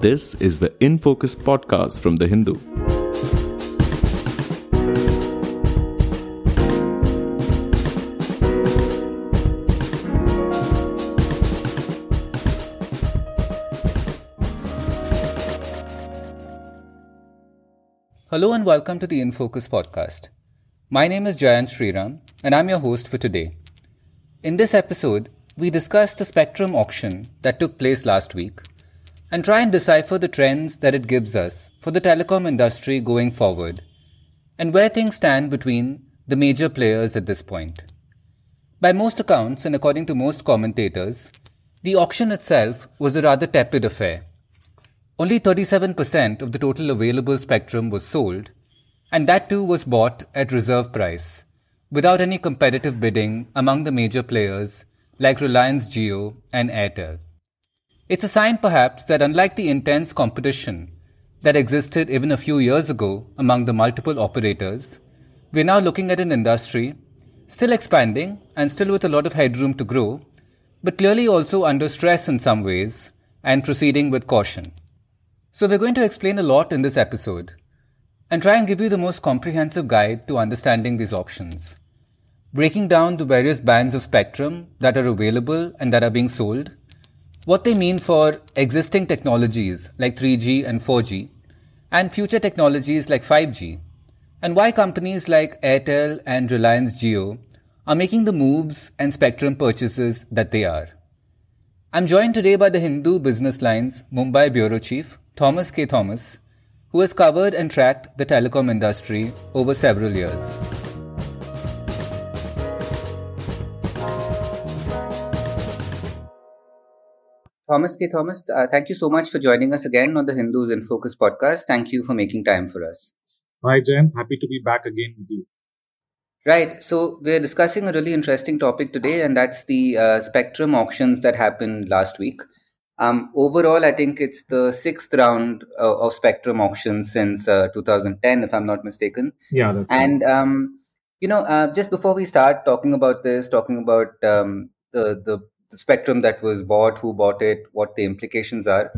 This is the In Focus podcast from The Hindu. Hello and welcome to the In Focus podcast. My name is Jayant Sriram and I'm your host for today. In this episode, we discuss the spectrum auction that took place last week and try and decipher the trends that it gives us for the telecom industry going forward and where things stand between the major players at this point. By most accounts, and according to most commentators, the auction itself was a rather tepid affair. Only 37% of the total available spectrum was sold, and that too was bought at reserve price, without any competitive bidding among the major players like Reliance Jio and Airtel. It's a sign perhaps that unlike the intense competition that existed even a few years ago among the multiple operators, we're now looking at an industry still expanding and still with a lot of headroom to grow, but clearly also under stress in some ways and proceeding with caution. So, we're going to explain a lot in this episode and try and give you the most comprehensive guide to understanding these options, breaking down the various bands of spectrum that are available and that are being sold what they mean for existing technologies like 3G and 4G, and future technologies like 5G, and why companies like Airtel and Reliance Jio are making the moves and spectrum purchases that they are. I'm joined today by the Hindu Business Line's Mumbai Bureau Chief, Thomas K. Thomas, who has covered and tracked the telecom industry over several years. Thomas K. Thomas, uh, thank you so much for joining us again on the Hindus in Focus podcast. Thank you for making time for us. Hi, Jen. Happy to be back again with you. Right. So, we're discussing a really interesting topic today, and that's the uh, spectrum auctions that happened last week. Um, overall, I think it's the sixth round uh, of spectrum auctions since uh, 2010, if I'm not mistaken. Yeah, that's And, right. um, you know, uh, just before we start talking about this, talking about um, the, the the spectrum that was bought, who bought it, what the implications are.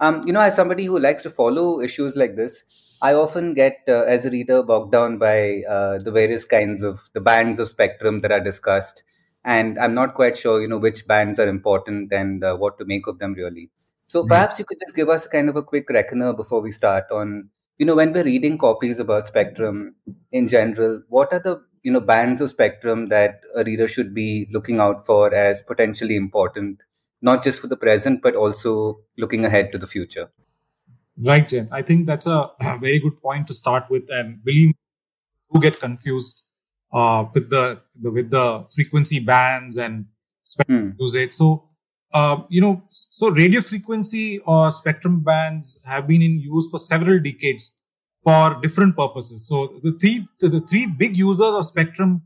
Um, you know, as somebody who likes to follow issues like this, I often get, uh, as a reader, bogged down by uh, the various kinds of the bands of spectrum that are discussed, and I'm not quite sure, you know, which bands are important and uh, what to make of them really. So mm-hmm. perhaps you could just give us kind of a quick reckoner before we start on, you know, when we're reading copies about spectrum in general, what are the you know bands of spectrum that a reader should be looking out for as potentially important not just for the present but also looking ahead to the future. Right jen i think that's a, very good point to start with and believe who get confused uh, with the, the, with the frequency bands and spectrum hmm. usage. So uh, you know so radio frequency or spectrum bands have been in use for several decades for different purposes. So the three the three big users of spectrum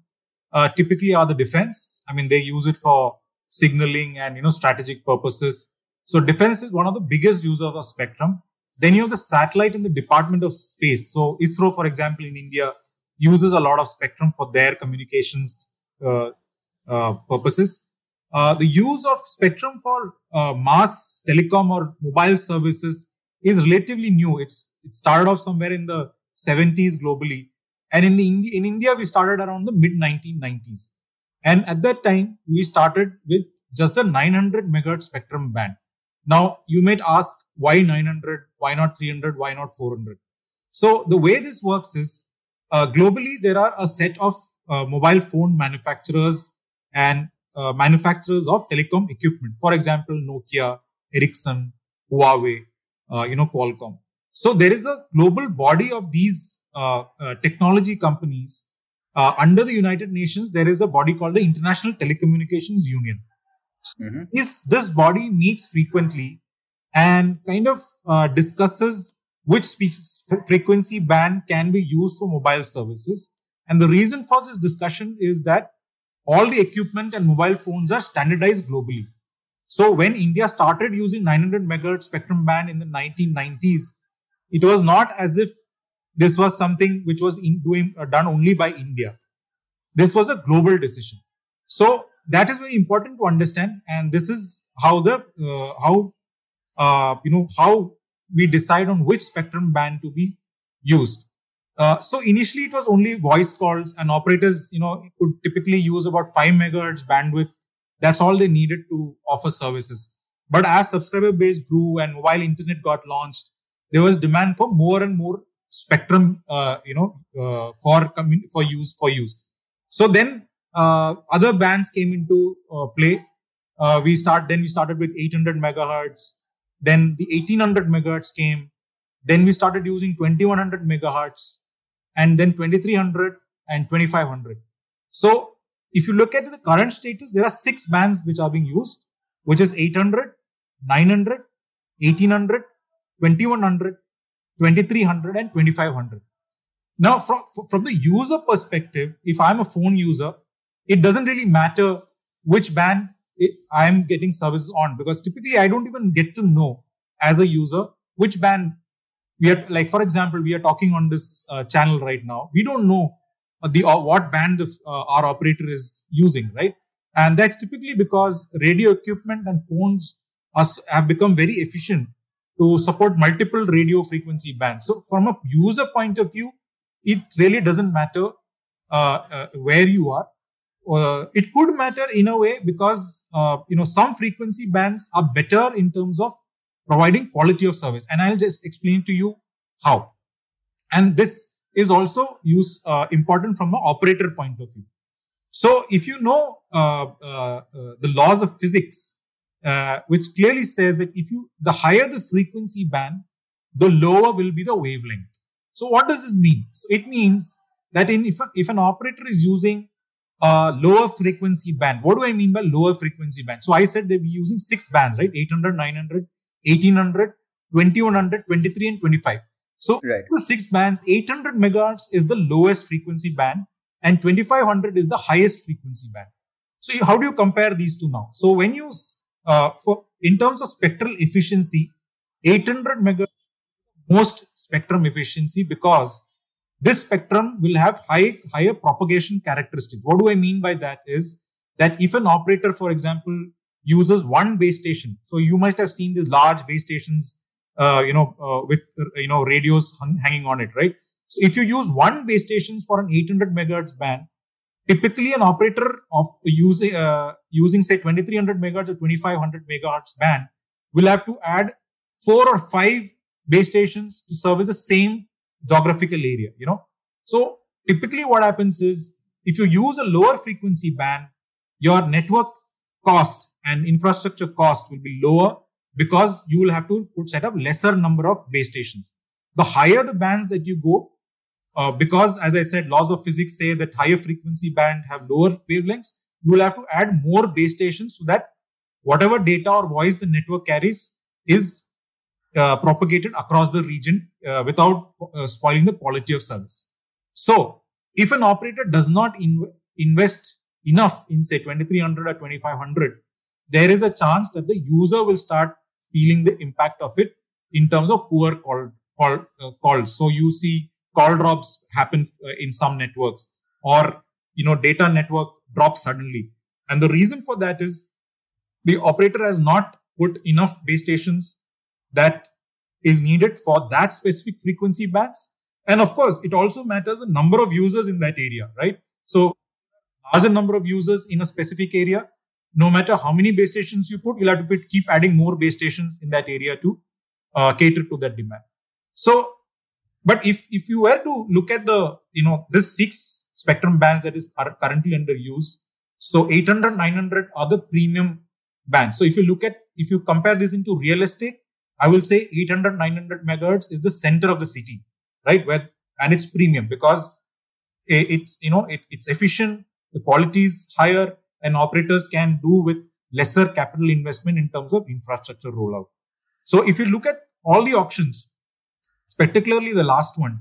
uh, typically are the defense. I mean, they use it for signaling and you know strategic purposes. So defense is one of the biggest users of spectrum. Then you have the satellite in the Department of Space. So ISRO, for example, in India, uses a lot of spectrum for their communications uh, uh, purposes. Uh, the use of spectrum for uh, mass telecom or mobile services is relatively new. It's it started off somewhere in the 70s globally. And in, the, in India, we started around the mid 1990s. And at that time, we started with just the 900 megahertz spectrum band. Now, you might ask why 900, why not 300, why not 400? So the way this works is uh, globally, there are a set of uh, mobile phone manufacturers and uh, manufacturers of telecom equipment. For example, Nokia, Ericsson, Huawei, uh, you know, Qualcomm. So there is a global body of these uh, uh, technology companies. Uh, under the United Nations, there is a body called the International Telecommunications Union. Mm-hmm. This, this body meets frequently and kind of uh, discusses which frequency band can be used for mobile services. And the reason for this discussion is that all the equipment and mobile phones are standardized globally. So when India started using 900 megahertz spectrum band in the 1990s, it was not as if this was something which was in doing, uh, done only by India. This was a global decision. So that is very important to understand. And this is how the, uh, how, uh, you know, how we decide on which spectrum band to be used. Uh, so initially it was only voice calls and operators, you know, could typically use about five megahertz bandwidth. That's all they needed to offer services. But as subscriber base grew and mobile internet got launched, there was demand for more and more spectrum, uh, you know, uh, for commun- for use for use. So then uh, other bands came into uh, play. Uh, we start then we started with 800 megahertz. Then the 1800 megahertz came. Then we started using 2100 megahertz, and then 2300 and 2500. So if you look at the current status, there are six bands which are being used, which is 800, 900, 1800, 2100, 2300 and 2500. Now, from, from the user perspective, if I'm a phone user, it doesn't really matter which band I'm getting services on because typically I don't even get to know as a user which band we are like. For example, we are talking on this uh, channel right now. We don't know the uh, what band the, uh, our operator is using, right? And that's typically because radio equipment and phones are, have become very efficient to support multiple radio frequency bands. So from a user point of view, it really doesn't matter uh, uh, where you are. Uh, it could matter in a way because uh, you know some frequency bands are better in terms of providing quality of service, and I'll just explain to you how. And this is also use uh, important from an operator point of view. So if you know uh, the laws of physics, Uh, which clearly says that if you the higher the frequency band, the lower will be the wavelength. So what does this mean? So it means that in if, if an operator is using a lower frequency band, what do I mean by lower frequency band? So I said they'll be using six bands, right? 800, 900, 1800, 2100, 23 and 25. So right. the six bands, 800 megahertz is the lowest frequency band and 2500 is the highest frequency band. So how do you compare these two now? So when you, uh, for in terms of spectral efficiency, 800 megahertz most spectrum efficiency because this spectrum will have high, higher propagation characteristics. What do I mean by that is that if an operator, for example, uses one base station, so you must have seen these large base stations, uh, you know, uh, with, you know, radios hung, hanging on it, right? So if you use one base stations for an 800 megahertz band, typically an operator of using, uh, using say 2300 megahertz or 2500 megahertz band will have to add four or five base stations to service the same geographical area, you know. So typically what happens is if you use a lower frequency band, your network cost and infrastructure cost will be lower because you will have to put set up lesser number of base stations. The higher the bands that you go, uh, because as I said, laws of physics say that higher frequency band have lower wavelengths, you will have to add more base stations so that whatever data or voice the network carries is uh, propagated across the region uh, without uh, spoiling the quality of service. So, if an operator does not in- invest enough in say 2300 or 2500, there is a chance that the user will start feeling the impact of it in terms of poor call, call uh, calls. So you see call drops happen uh, in some networks or you know data network drops suddenly. And the reason for that is the operator has not put enough base stations that is needed for that specific frequency bands. And of course, it also matters the number of users in that area, right? So larger number of users in a specific area, no matter how many base stations you put, you'll have to keep adding more base stations in that area to uh, cater to that demand. So, but if, if you were to look at the, you know, this six spectrum bands that is currently under use, so 800, 900 are the premium bands. So if you look at, if you compare this into real estate, I will say 800, 900 megahertz is the center of the city, right? Where, and it's premium because it's, you know, it, it's efficient, the quality is higher and operators can do with lesser capital investment in terms of infrastructure rollout. So if you look at all the auctions, particularly the last one,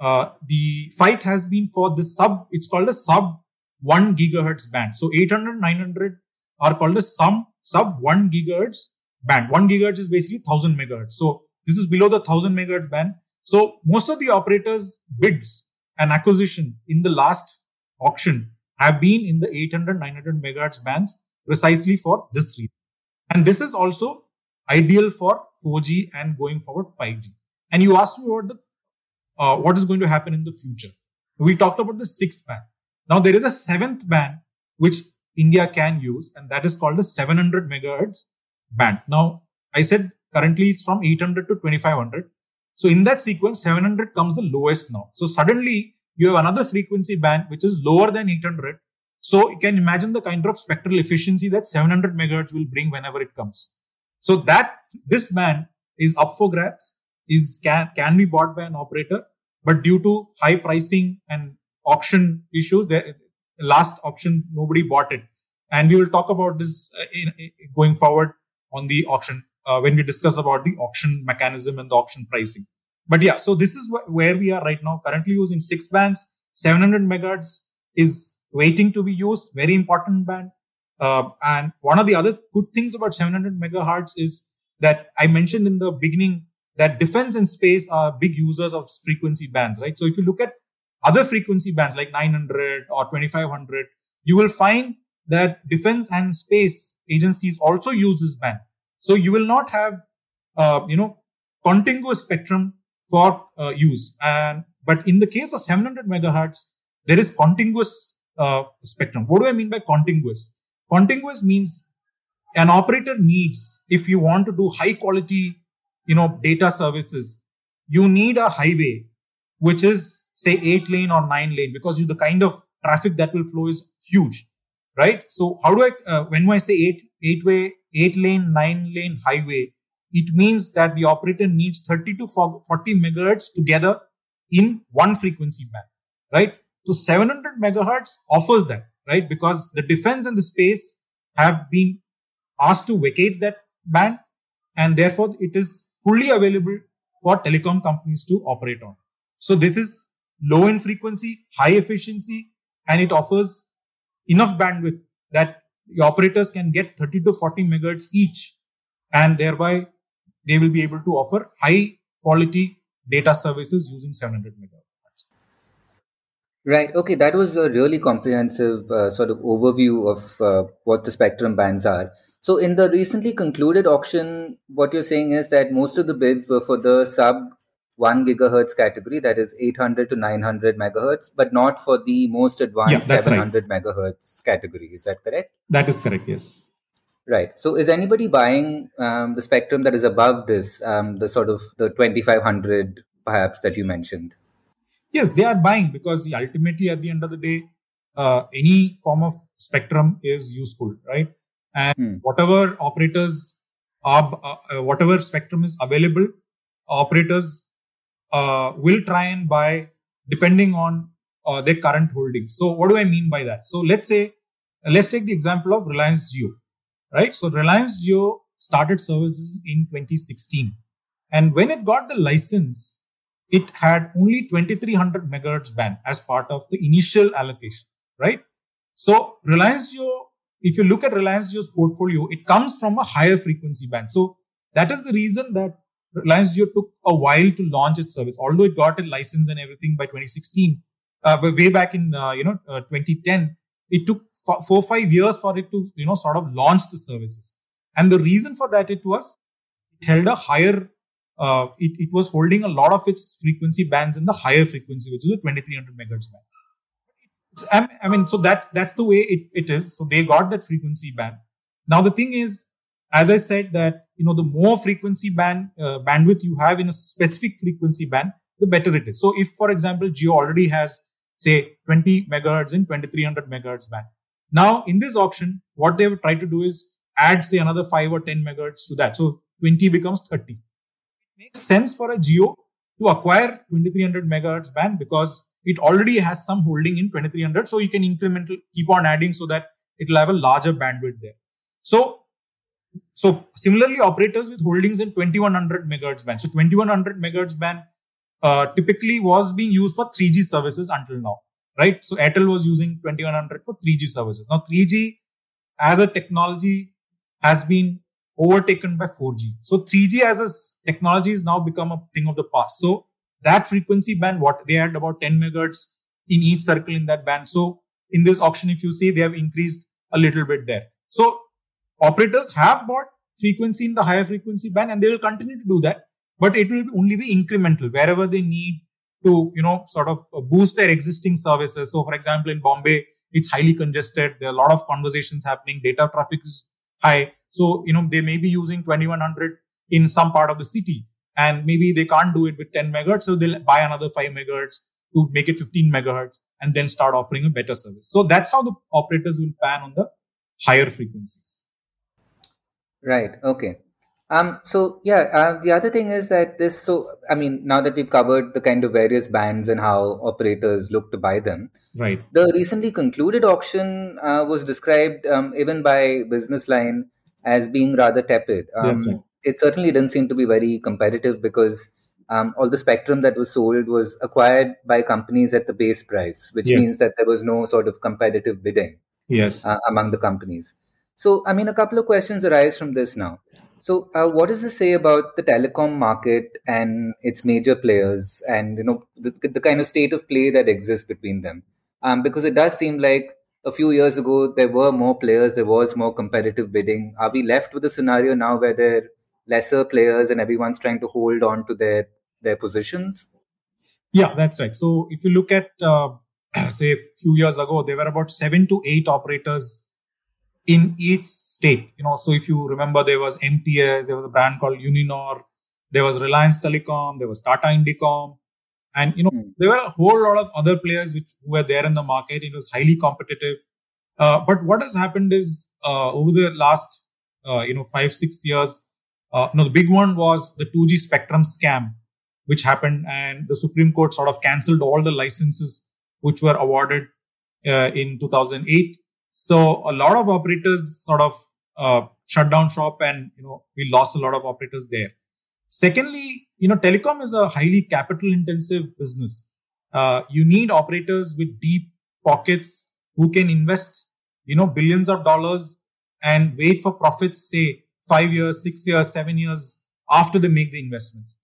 uh, the fight has been for the sub, it's called a sub 1 gigahertz band. So 800, 900 are called a sub, sub 1 gigahertz band. One gigahertz is basically 1000 megahertz. So this is below the 1000 megahertz band. So most of the operators bids and acquisition in the last auction have been in the 800, 900 megahertz bands precisely for this reason. And this is also ideal for 4G and going forward 5G. And you asked me what the uh, what is going to happen in the future. We talked about the sixth band. Now there is a seventh band which India can use, and that is called the 700 megahertz band. Now I said currently it's from 800 to 2500. So in that sequence, 700 comes the lowest now. So suddenly you have another frequency band which is lower than 800. So you can imagine the kind of spectral efficiency that 700 megahertz will bring whenever it comes. So that this band is up for grabs, is can can be bought by an operator, but due to high pricing and auction issues, the last auction nobody bought it, and we will talk about this uh, in, in, going forward on the auction uh, when we discuss about the auction mechanism and the auction pricing. But yeah, so this is wh- where we are right now. Currently using six bands, 700 megahertz is waiting to be used. Very important band. Uh, and one of the other good things about 700 megahertz is that I mentioned in the beginning that defense and space are big users of frequency bands, right? So if you look at other frequency bands like 900 or 2500, you will find that defense and space agencies also use this band. So you will not have, uh, you know, contiguous spectrum for uh, use. And but in the case of 700 megahertz, there is contiguous uh, spectrum. What do I mean by contiguous? Contiguous means an operator needs, if you want to do high quality, you know, data services, you need a highway, which is say eight lane or nine lane because the kind of traffic that will flow is huge, right? So how do I, uh, when I say eight, eight way, eight lane, nine lane highway, it means that the operator needs 30 to 40 megahertz together in one frequency band, right? So 700 megahertz offers that right? Because the defense and the space have been asked to vacate that band and therefore it is fully available for telecom companies to operate on. So this is low in frequency, high efficiency, and it offers enough bandwidth that the operators can get 30 to 40 megahertz each and thereby they will be able to offer high quality data services using 700 megahertz. Right. Okay. That was a really comprehensive uh, sort of overview of uh, what the spectrum bands are. So, in the recently concluded auction, what you're saying is that most of the bids were for the sub 1 gigahertz category, that is 800 to 900 megahertz, but not for the most advanced yeah, 700 right. megahertz category. Is that correct? That is correct, yes. Right. So, is anybody buying um, the spectrum that is above this, um, the sort of the 2500 perhaps that you mentioned? yes, they are buying because ultimately at the end of the day, uh, any form of spectrum is useful, right? And hmm. whatever operators are, uh, whatever spectrum is available, operators uh, will try and buy depending on uh, their current holdings. So what do I mean by that? So let's say, let's take the example of Reliance Jio, right? So Reliance Jio started services in 2016. And when it got the license, it had only 2300 megahertz band as part of the initial allocation, right? So Reliance Jio, if you look at Reliance Jio's portfolio, it comes from a higher frequency band. So that is the reason that Reliance Jio took a while to launch its service, although it got a license and everything by 2016. Uh, but way back in uh, you know uh, 2010, it took f- four five years for it to you know sort of launch the services. And the reason for that it was it held a higher uh, it, it was holding a lot of its frequency bands in the higher frequency, which is a 2300 megahertz band. I mean, so that's that's the way it, it is. So they got that frequency band. Now the thing is, as I said, that you know the more frequency band uh, bandwidth you have in a specific frequency band, the better it is. So if, for example, Jio already has say 20 megahertz in 2300 megahertz band. Now in this auction, what they have tried to do is add say another 5 or 10 megahertz to that. So 20 becomes 30 It makes sense for a Jio to acquire 2300 megahertz band because it already has some holding in 2300. So you can incremental keep on adding so that it'll have a larger bandwidth there. So, so similarly, operators with holdings in 2100 megahertz band. So 2100 megahertz band uh, typically was being used for 3G services until now, right? So Airtel was using 2100 for 3G services. Now 3G as a technology has been overtaken by 4G. So 3G as a technology has now become a thing of the past. So that frequency band, what they had about 10 megahertz in each circle in that band. So in this auction, if you see, they have increased a little bit there. So operators have bought frequency in the higher frequency band and they will continue to do that but it will only be incremental. Wherever they need to you know sort of boost their existing services. So for example in bombay it's highly congested. There are a lot of conversations happening. Data traffic is high. So you know they may be using 2100 in some part of the city and maybe they can't do it with 10 megahertz so they'll buy another 5 megahertz to make it 15 megahertz and then start offering a better service so that's how the operators will pan on the higher frequencies right okay um, so yeah, uh, the other thing is that this. So I mean, now that we've covered the kind of various bands and how operators look to buy them, right? The recently concluded auction uh, was described um, even by Business Line as being rather tepid. Um, yes, it certainly didn't seem to be very competitive because um, all the spectrum that was sold was acquired by companies at the base price, which yes. means that there was no sort of competitive bidding. Yes, uh, among the companies. So, I mean, a couple of questions arise from this now. So, uh, what does this say about the telecom market and its major players, and you know the, the kind of state of play that exists between them? Um, because it does seem like a few years ago there were more players, there was more competitive bidding. Are we left with a scenario now where there lesser players and everyone's trying to hold on to their their positions? Yeah, that's right. So, if you look at uh, say a few years ago, there were about seven to eight operators in each state. You know, so if you remember, there was MTS, there was a brand called Uninor, there was Reliance Telecom, there was Tata Indicom, and you know mm. there were a whole lot of other players which were there in the market. It was highly competitive. Uh, but what has happened is uh, over the last uh, you know five six years, uh, no, the big one was the 2G spectrum scam, which happened, and the Supreme Court sort of cancelled all the licenses which were awarded uh, in 2008 so a lot of operators sort of uh, shut down shop and, you know, we lost a lot of operators there. Secondly, you know, telecom is a highly capital intensive business. Uh, you need operators with deep pockets who can invest, you know, billions of dollars and wait for profits, say five years, six years, seven years after they make the investments,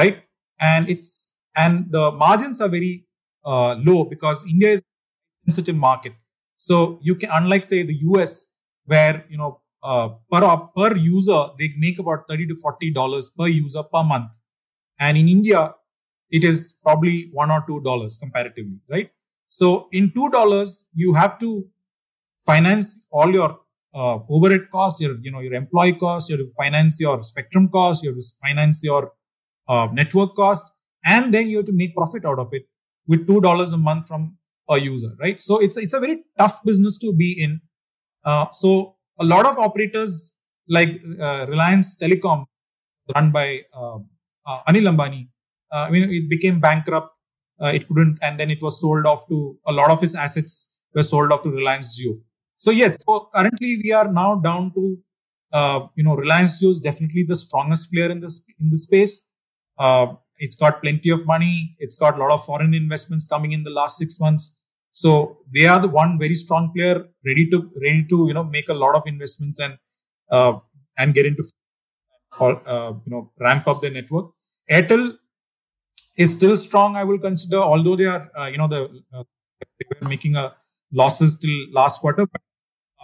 right? And it's, and the margins are very uh, low because India is a sensitive market. So you can, unlike say the US, where you know uh, per per user they make about thirty to forty dollars per user per month, and in India it is probably one or two dollars comparatively, right? So in two dollars you have to finance all your uh, overhead costs, your you know your employee costs, you have to finance your spectrum costs, you have to finance your uh, network cost, and then you have to make profit out of it with two dollars a month from a user, right? So it's it's a very tough business to be in. Uh, so a lot of operators like uh, Reliance Telecom, run by uh, uh Anil Ambani, uh, I mean, it became bankrupt. Uh, it couldn't, and then it was sold off to a lot of his assets were sold off to Reliance Jio. So yes, so currently we are now down to, you know, Reliance Jio is definitely the strongest player in this in the space. It's got plenty of money. It's got a lot of foreign investments coming in the last six months. So they are the one very strong player, ready to ready to you know make a lot of investments and uh, and get into uh, you know ramp up their network. Airtel is still strong. I will consider, although they are uh, you know the uh, they were making a losses till last quarter. But,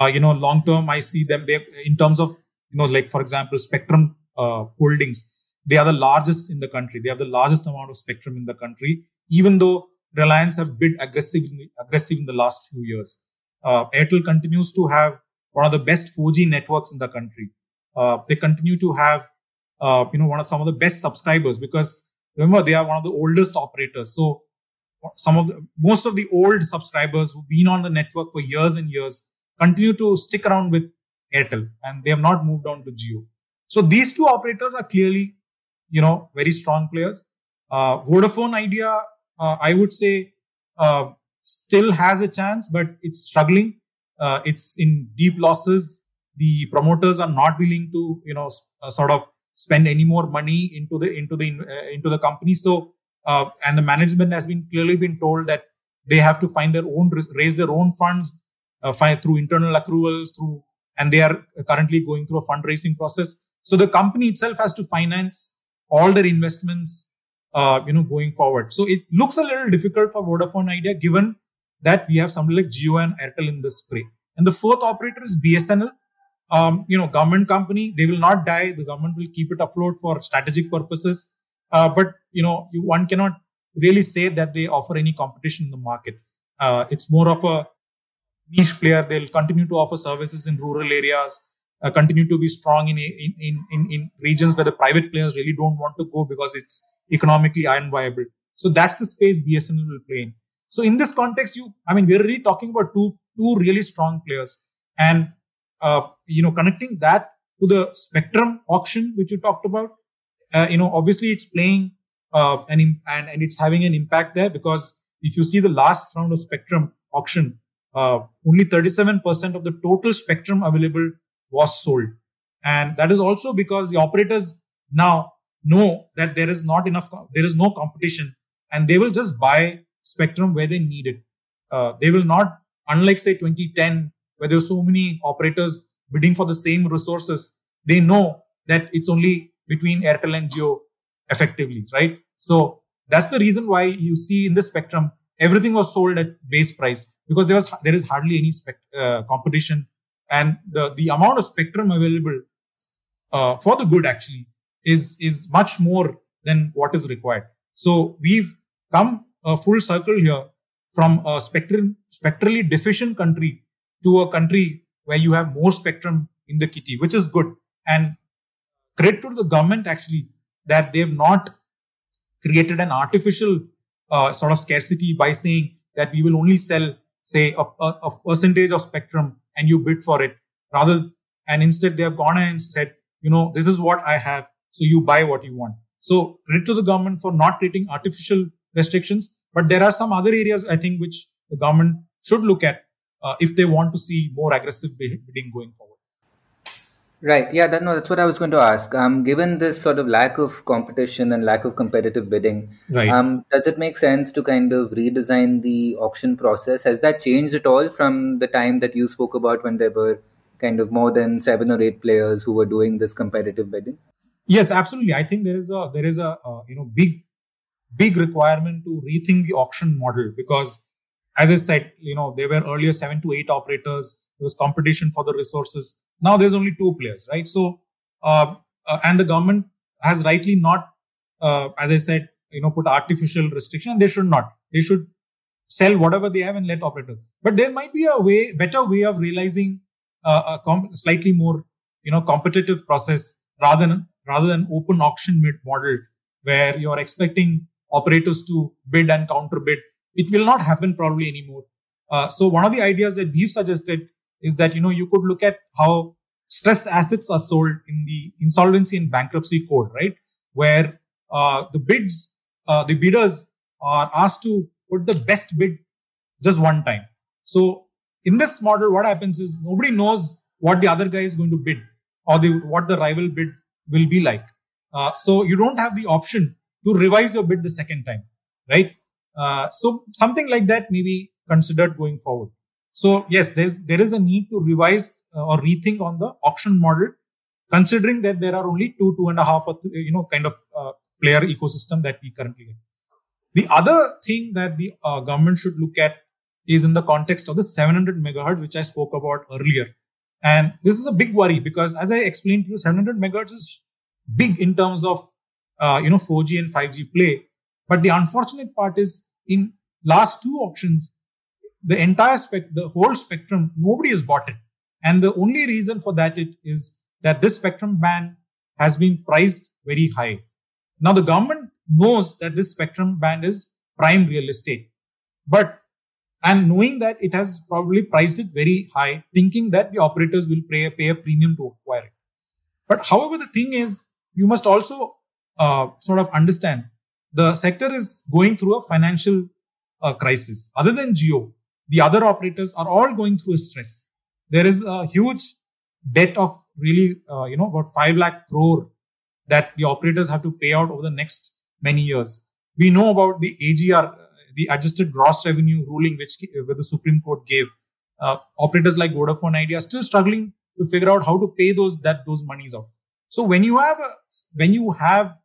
uh, you know, long term, I see them they in terms of you know like for example, Spectrum uh, holdings they are the largest in the country. They have the largest amount of spectrum in the country, even though Reliance have bid aggressively aggressive in the last few years. Uh, Airtel continues to have one of the best 4G networks in the country. Uh, they continue to have, uh, you know, one of some of the best subscribers because remember they are one of the oldest operators. So some of the most of the old subscribers who've been on the network for years and years continue to stick around with Airtel and they have not moved on to Jio. So these two operators are clearly you know, very strong players. Uh, Vodafone Idea, uh, I would say, uh, still has a chance, but it's struggling. Uh, it's in deep losses. The promoters are not willing to, you know, uh, sort of spend any more money into the into the uh, into the company. So, and the management has been clearly been told that they have to find their own raise their own funds, find through internal accruals, through and they are currently going through a fundraising process. So the company itself has to finance all their investments, uh, you know, going forward. So it looks a little difficult for Vodafone Idea, given that we have somebody like Jio and Airtel in this fray. And the fourth operator is BSNL. um, you know, government company. They will not die. The government will keep it afloat for strategic purposes. Uh, but you know, you, one cannot really say that they offer any competition in the market. Uh, it's more of a niche player. They'll continue to offer services in rural areas, uh, continue to be strong in, in, in, in, regions where the private players really don't want to go because it's economically unviable. So that's the space BSNL will play in. So in this context, you, I mean, we're really talking about two, two really strong players and, uh, you know, connecting that to the spectrum auction, which you talked about, uh, you know, obviously it's playing, uh, and, and, and it's having an impact there because if you see the last round of spectrum auction, uh, only 37% of the total spectrum available was sold. And that is also because the operators now know that there is not enough, there is no competition and they will just buy spectrum where they need it. Uh, they will not, unlike say 2010, where there were so many operators bidding for the same resources, they know that it's only between Airtel and Jio effectively, right? So that's the reason why you see in the spectrum, everything was sold at base price because there was, there is hardly any uh, competition and the, the amount of spectrum available, uh, for the good actually is, is much more than what is required. So we've come a full circle here from a spectrum, spectrally deficient country to a country where you have more spectrum in the kitty, which is good. And credit to the government actually that they've not created an artificial uh, sort of scarcity by saying that we will only sell, say, a, a, a, percentage of spectrum and you bid for it. Rather, and instead they have gone and said, you know, this is what I have, so you buy what you want. So credit to the government for not creating artificial restrictions. But there are some other areas I think which the government should look at uh, if they want to see more aggressive bidding going forward. Right. Yeah. That, no, that's what I was going to ask. Um, given this sort of lack of competition and lack of competitive bidding, right. um, does it make sense to kind of redesign the auction process? Has that changed at all from the time that you spoke about when there were kind of more than seven or eight players who were doing this competitive bidding? Yes, absolutely. I think there is a there is a uh, you know big big requirement to rethink the auction model because as I said, you know there were earlier seven to eight operators. There was competition for the resources now there's only two players, right? So, uh, uh, and the government has rightly not, uh, as I said, you know, put artificial restriction. They should not. They should sell whatever they have and let operators. But there might be a way, better way of realizing uh, a comp- slightly more, you know, competitive process rather than rather than open auction model where you're expecting operators to bid and counter bid. It will not happen probably anymore. Uh, so one of the ideas that we've suggested is that you know you could look at how stress assets are sold in the insolvency and bankruptcy code, right? Where uh, the bids, uh, the bidders are asked to put the best bid just one time. So in this model, what happens is nobody knows what the other guy is going to bid or the, what the rival bid will be like. Uh, so you don't have the option to revise your bid the second time, right? Uh, so something like that may be considered going forward. So yes, there's, there is a need to revise uh, or rethink on the auction model, considering that there are only two, two and a half, you know, kind of uh, player ecosystem that we currently have. The other thing that the uh, government should look at is in the context of the 700 megahertz, which I spoke about earlier. And this is a big worry because as I explained to you, 700 megahertz is big in terms of, uh, you know, 4G and 5G play. But the unfortunate part is in last two auctions, the entire spec, the whole spectrum, nobody has bought it. And the only reason for that it is that this spectrum band has been priced very high. Now the government knows that this spectrum band is prime real estate, but and knowing that it has probably priced it very high, thinking that the operators will pay, pay a premium to acquire it. But however, the thing is, you must also uh, sort of understand the sector is going through a financial uh, crisis. Other than Jio, the other operators are all going through a stress. There is a huge debt of really, uh, you know, about 5 lakh crore that the operators have to pay out over the next many years. We know about the AGR, the adjusted gross revenue ruling, which, which the Supreme Court gave. Uh, operators like Vodafone Idea are still struggling to figure out how to pay those that those monies out. So when you have a, when you have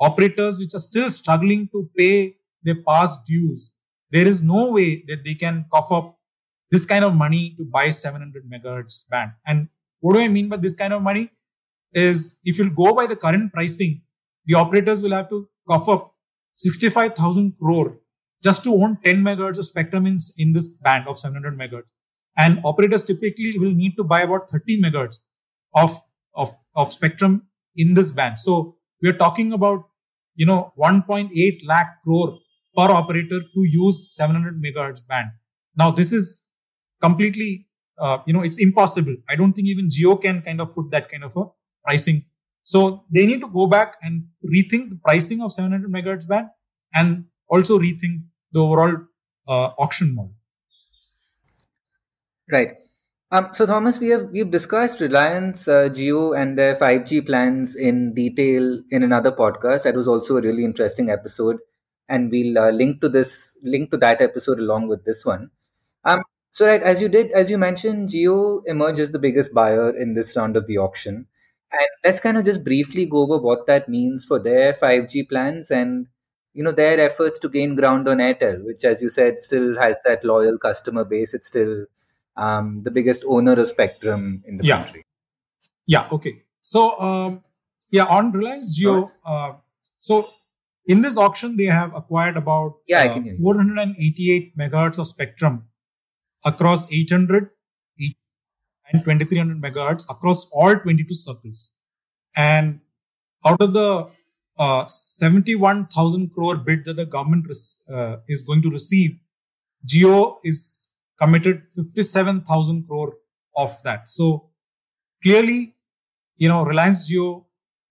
operators which are still struggling to pay their past dues, there is no way that they can cough up this kind of money to buy 700 megahertz band. And What do I mean by this kind of money? Is if you go by the current pricing, the operators will have to cough up 65,000 crore just to own 10 megahertz of spectrum in, in this band of 700 megahertz. And operators typically will need to buy about 30 megahertz of, of, of spectrum in this band. So we are talking about, you know, 1.8 lakh crore per operator to use 700 megahertz band. Now this is completely, uh, you know, it's impossible. I don't think even Jio can kind of put that kind of a pricing. So they need to go back and rethink the pricing of 700 megahertz band and also rethink the overall uh, auction model. Right. Um, so Thomas, we have we've discussed Reliance uh, Jio and their 5G plans in detail in another podcast. That was also a really interesting episode, and we'll uh, link to this link to that episode along with this one. Um, so right as you did as you mentioned, Jio emerged as the biggest buyer in this round of the auction, and let's kind of just briefly go over what that means for their 5G plans and you know their efforts to gain ground on Airtel, which, as you said, still has that loyal customer base. It's still um, the biggest owner of spectrum in the yeah. country. Yeah. Okay. So um, yeah, on Reliance Jio, uh, so in this auction they have acquired about yeah, uh, 488 megahertz of spectrum across 800 and 2300 megahertz across all 22 circles, and out of the uh, 71,000 crore bid that the government uh, is going to receive, Jio is committed 57,000 crore of that. So clearly, you know, Reliance Jio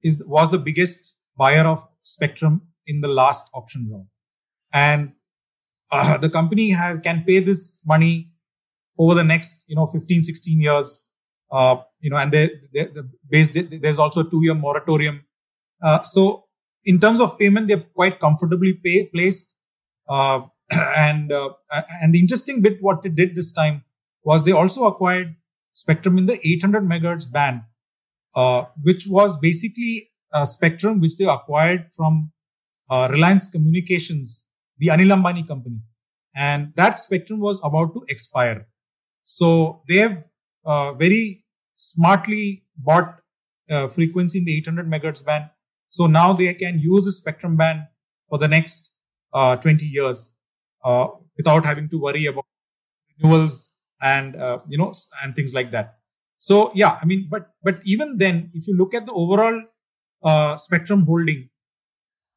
is was the biggest buyer of spectrum in the last auction round, and uh, the company has can pay this money over the next you know 15 16 years. Uh, you know and they, they, the base there's also a two year moratorium. Uh, so in terms of payment they're quite comfortably pay, placed. Uh, and uh, and the interesting bit what they did this time was they also acquired spectrum in the 800 megahertz band, uh, which was basically a spectrum which they acquired from uh, Reliance Communications, the Anil Ambani company, and that spectrum was about to expire. So they have uh, very smartly bought uh, frequency in the 800 megahertz band. So now they can use the spectrum band for the next uh, 20 years uh, without having to worry about renewals and uh, you know and things like that. So yeah, I mean, but but even then, if you look at the overall spectrum holding,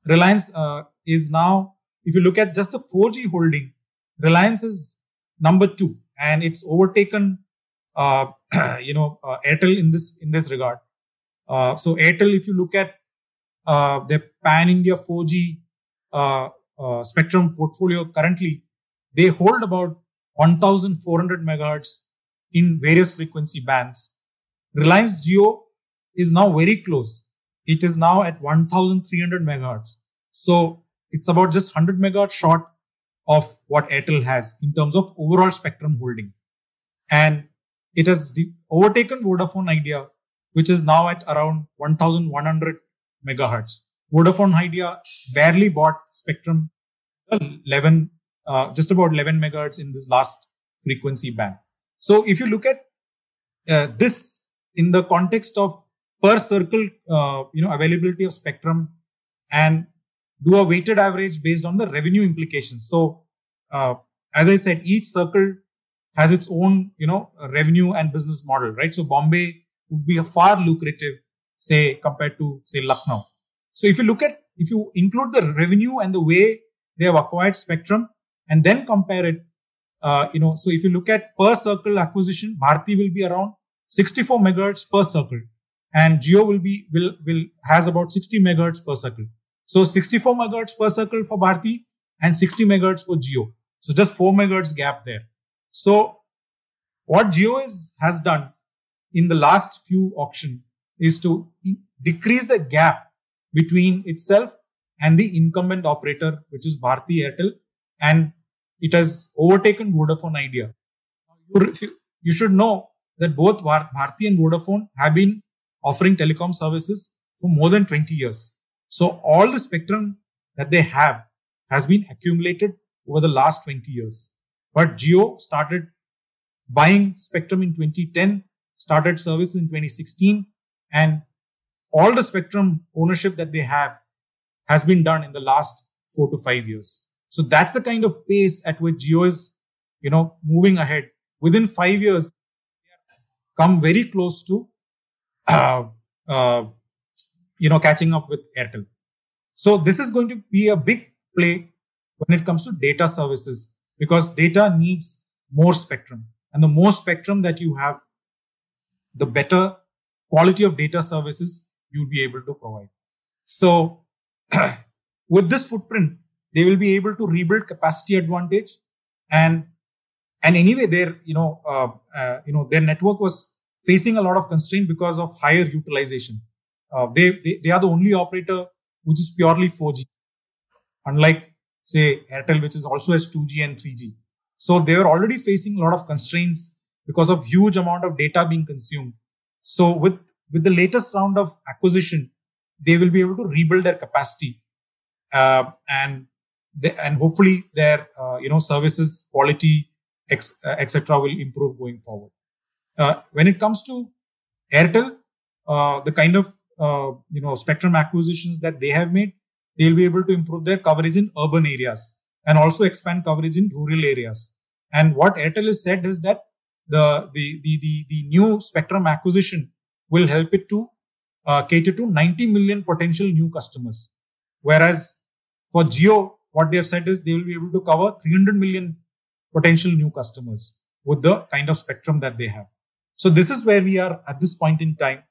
Reliance uh, is now, if you look at just the 4G holding, Reliance is number two, and it's overtaken, uh, you know, uh, Airtel in this in this regard. Uh, so Airtel, if you look at uh, their pan India 4G uh, spectrum portfolio currently, they hold about 1400 megahertz in various frequency bands. Reliance Jio is now very close. It is now at 1300 megahertz. So it's about just 100 megahertz short of what Airtel has in terms of overall spectrum holding. And it has overtaken Vodafone Idea, which is now at around 1100 megahertz. Vodafone Idea barely bought spectrum 11, uh, just about 11 megahertz in this last frequency band. So if you look at uh, this in the context of per circle, uh, you know, availability of spectrum and do a weighted average based on the revenue implications. So, uh, as I said, each circle has its own, you know, revenue and business model, right? So Bombay would be a far lucrative, say, compared to say Lucknow. So if you look at, if you include the revenue and the way they have acquired spectrum and then compare it, uh, you know, so if you look at per circle acquisition, Bharti will be around 64 megahertz per circle and Jio will be, will, will, has about 60 megahertz per circle. So 64 megahertz per circle for Bharti and 60 megahertz for Jio. So just 4 megahertz gap there. So what Jio is, has done in the last few auction is to decrease the gap between itself and the incumbent operator, which is Bharti Airtel, and it has overtaken Vodafone Idea. You, should know that both Bharti and Vodafone have been offering telecom services for more than 20 years. So all the spectrum that they have has been accumulated over the last 20 years. But Jio started buying spectrum in 2010, started services in 2016 and all the spectrum ownership that they have has been done in the last four to five years. So that's the kind of pace at which Jio is, you know, moving ahead. Within five years, come very close to, you know, catching up with Airtel. So this is going to be a big play when it comes to data services because data needs more spectrum. And the more spectrum that you have, the better quality of data services you'll be able to provide. So with this footprint, they will be able to rebuild capacity advantage and and anyway their you know uh, uh, you know their network was facing a lot of constraint because of higher utilization uh, they, they they are the only operator which is purely 4g unlike say airtel which is also has 2g and 3g so they were already facing a lot of constraints because of huge amount of data being consumed so with with the latest round of acquisition, they will be able to rebuild their capacity uh, and they, and hopefully their uh, you know services quality etc. Uh, will improve going forward. Uh, when it comes to Airtel, uh, the kind of uh, you know spectrum acquisitions that they have made, they'll be able to improve their coverage in urban areas and also expand coverage in rural areas. And what Airtel has said is that the the the the, the new spectrum acquisition will help it to uh, cater to 90 million potential new customers. Whereas for Jio, what they have said is they will be able to cover 300 million potential new customers with the kind of spectrum that they have. So this is where we are at this point in time.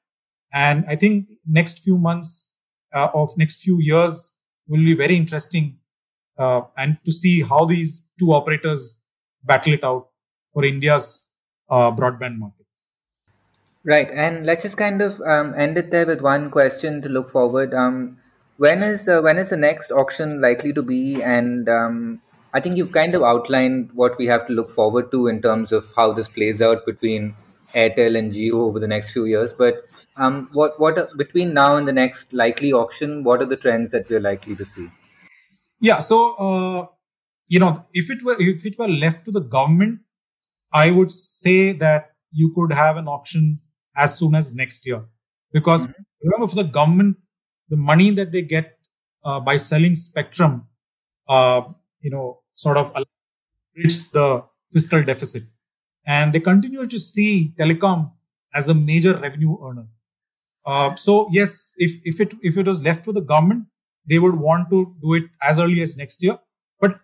And I think next few months uh, of next few years will be very interesting uh, and to see how these two operators battle it out for India's uh, broadband market. Right, and let's just kind of um, end it there with one question to look forward. Um, when is the when is the next auction likely to be? And um, I think you've kind of outlined what we have to look forward to in terms of how this plays out between Airtel and Jio over the next few years. But um, what what between now and the next likely auction? What are the trends that we're likely to see? Yeah, so uh, you know, if it were if it were left to the government, I would say that you could have an auction as soon as next year. Because mm-hmm. remember, for the government, the money that they get uh, by selling spectrum, uh, you know, sort of bridge the fiscal deficit. And they continue to see telecom as a major revenue earner. Uh, so yes, if if it if it was left to the government, they would want to do it as early as next year. But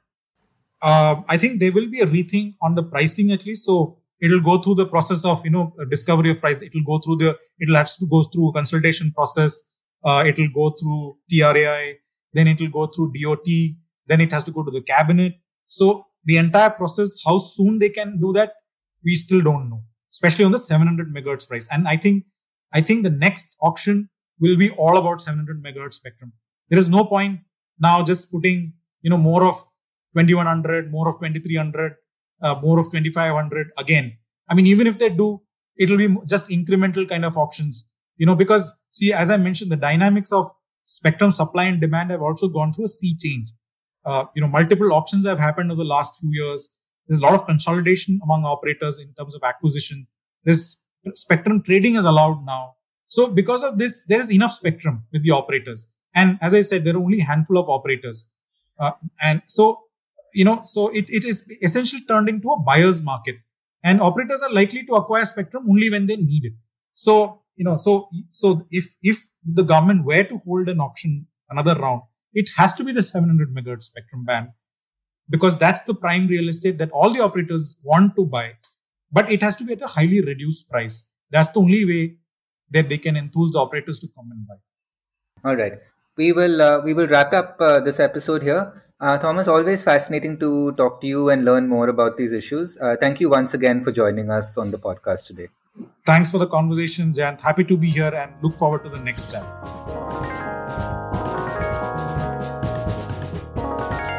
uh, I think there will be a rethink on the pricing at least. So it'll go through the process of you know discovery of price it'll go through the it'll have to go through a consultation process uh, it'll go through trai then it'll go through dot then it has to go to the cabinet so the entire process how soon they can do that we still don't know especially on the 700 megahertz price and i think i think the next auction will be all about 700 megahertz spectrum there is no point now just putting you know more of 2100 more of 2300 uh, more of 2500 again. I mean, even if they do, it'll be just incremental kind of auctions, you know, because see, as I mentioned, the dynamics of spectrum supply and demand have also gone through a sea change. Uh, you know, multiple auctions have happened over the last few years. There's a lot of consolidation among operators in terms of acquisition. This spectrum trading is allowed now. So because of this, there is enough spectrum with the operators. And as I said, there are only a handful of operators. Uh, and so you know, so it, it is essentially turned into a buyer's market and operators are likely to acquire spectrum only when they need it. So, you know, so, so if, if the government were to hold an auction, another round, it has to be the 700 megahertz spectrum band because that's the prime real estate that all the operators want to buy, but it has to be at a highly reduced price. That's the only way that they can enthuse the operators to come and buy. All right. We will uh, we will wrap up uh, this episode here. Uh, Thomas, always fascinating to talk to you and learn more about these issues. Uh, thank you once again for joining us on the podcast today. Thanks for the conversation, Jan. Happy to be here and look forward to the next time.